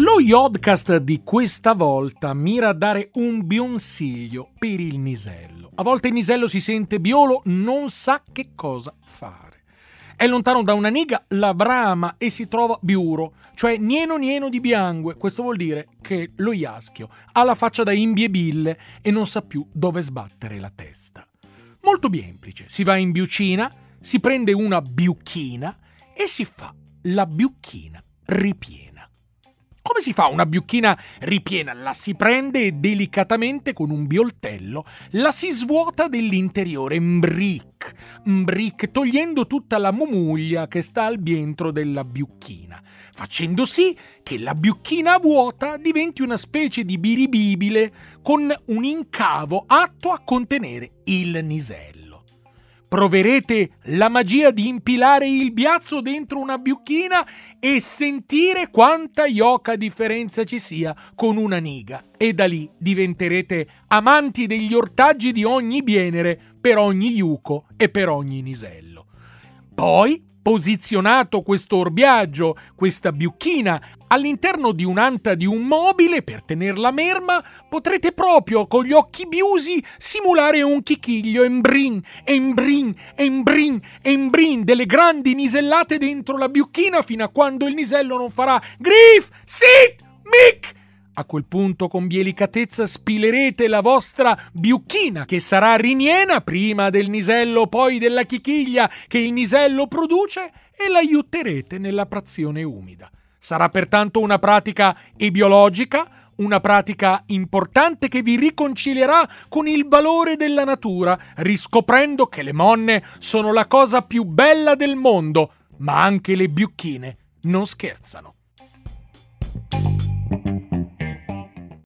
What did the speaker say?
Lo Yodcast di questa volta mira a dare un bionsiglio per il nisello. A volte il nisello si sente biolo, non sa che cosa fare. È lontano da una niga, la brama e si trova biuro, cioè nieno nieno di biangue. Questo vuol dire che lo iaschio ha la faccia da imbiebille e non sa più dove sbattere la testa. Molto semplice, si va in biucina, si prende una biucchina e si fa la biucchina ripiena. Come si fa una biucchina ripiena? La si prende e delicatamente con un bioltello la si svuota dell'interiore, mbric, mbric, togliendo tutta la mumuglia che sta al bientro della biucchina, facendo sì che la biucchina vuota diventi una specie di biribibile con un incavo atto a contenere il nisello. Proverete la magia di impilare il biazzo dentro una biucchina e sentire quanta ioca differenza ci sia con una niga. E da lì diventerete amanti degli ortaggi di ogni bienere per ogni iuco e per ogni nisello. Poi posizionato questo orbiaggio, questa biucchina, all'interno di un'anta di un mobile per tenerla merma, potrete proprio con gli occhi biusi simulare un chichiglio embrin, embrin, embrin, embrin delle grandi nisellate dentro la biucchina fino a quando il nisello non farà grif, sit, mic, a quel punto con bielicatezza spilerete la vostra biucchina, che sarà riniena prima del nisello, poi della chichiglia che il nisello produce, e l'aiuterete nella prazione umida. Sarà pertanto una pratica ebiologica, una pratica importante che vi riconcilierà con il valore della natura, riscoprendo che le monne sono la cosa più bella del mondo, ma anche le biucchine non scherzano.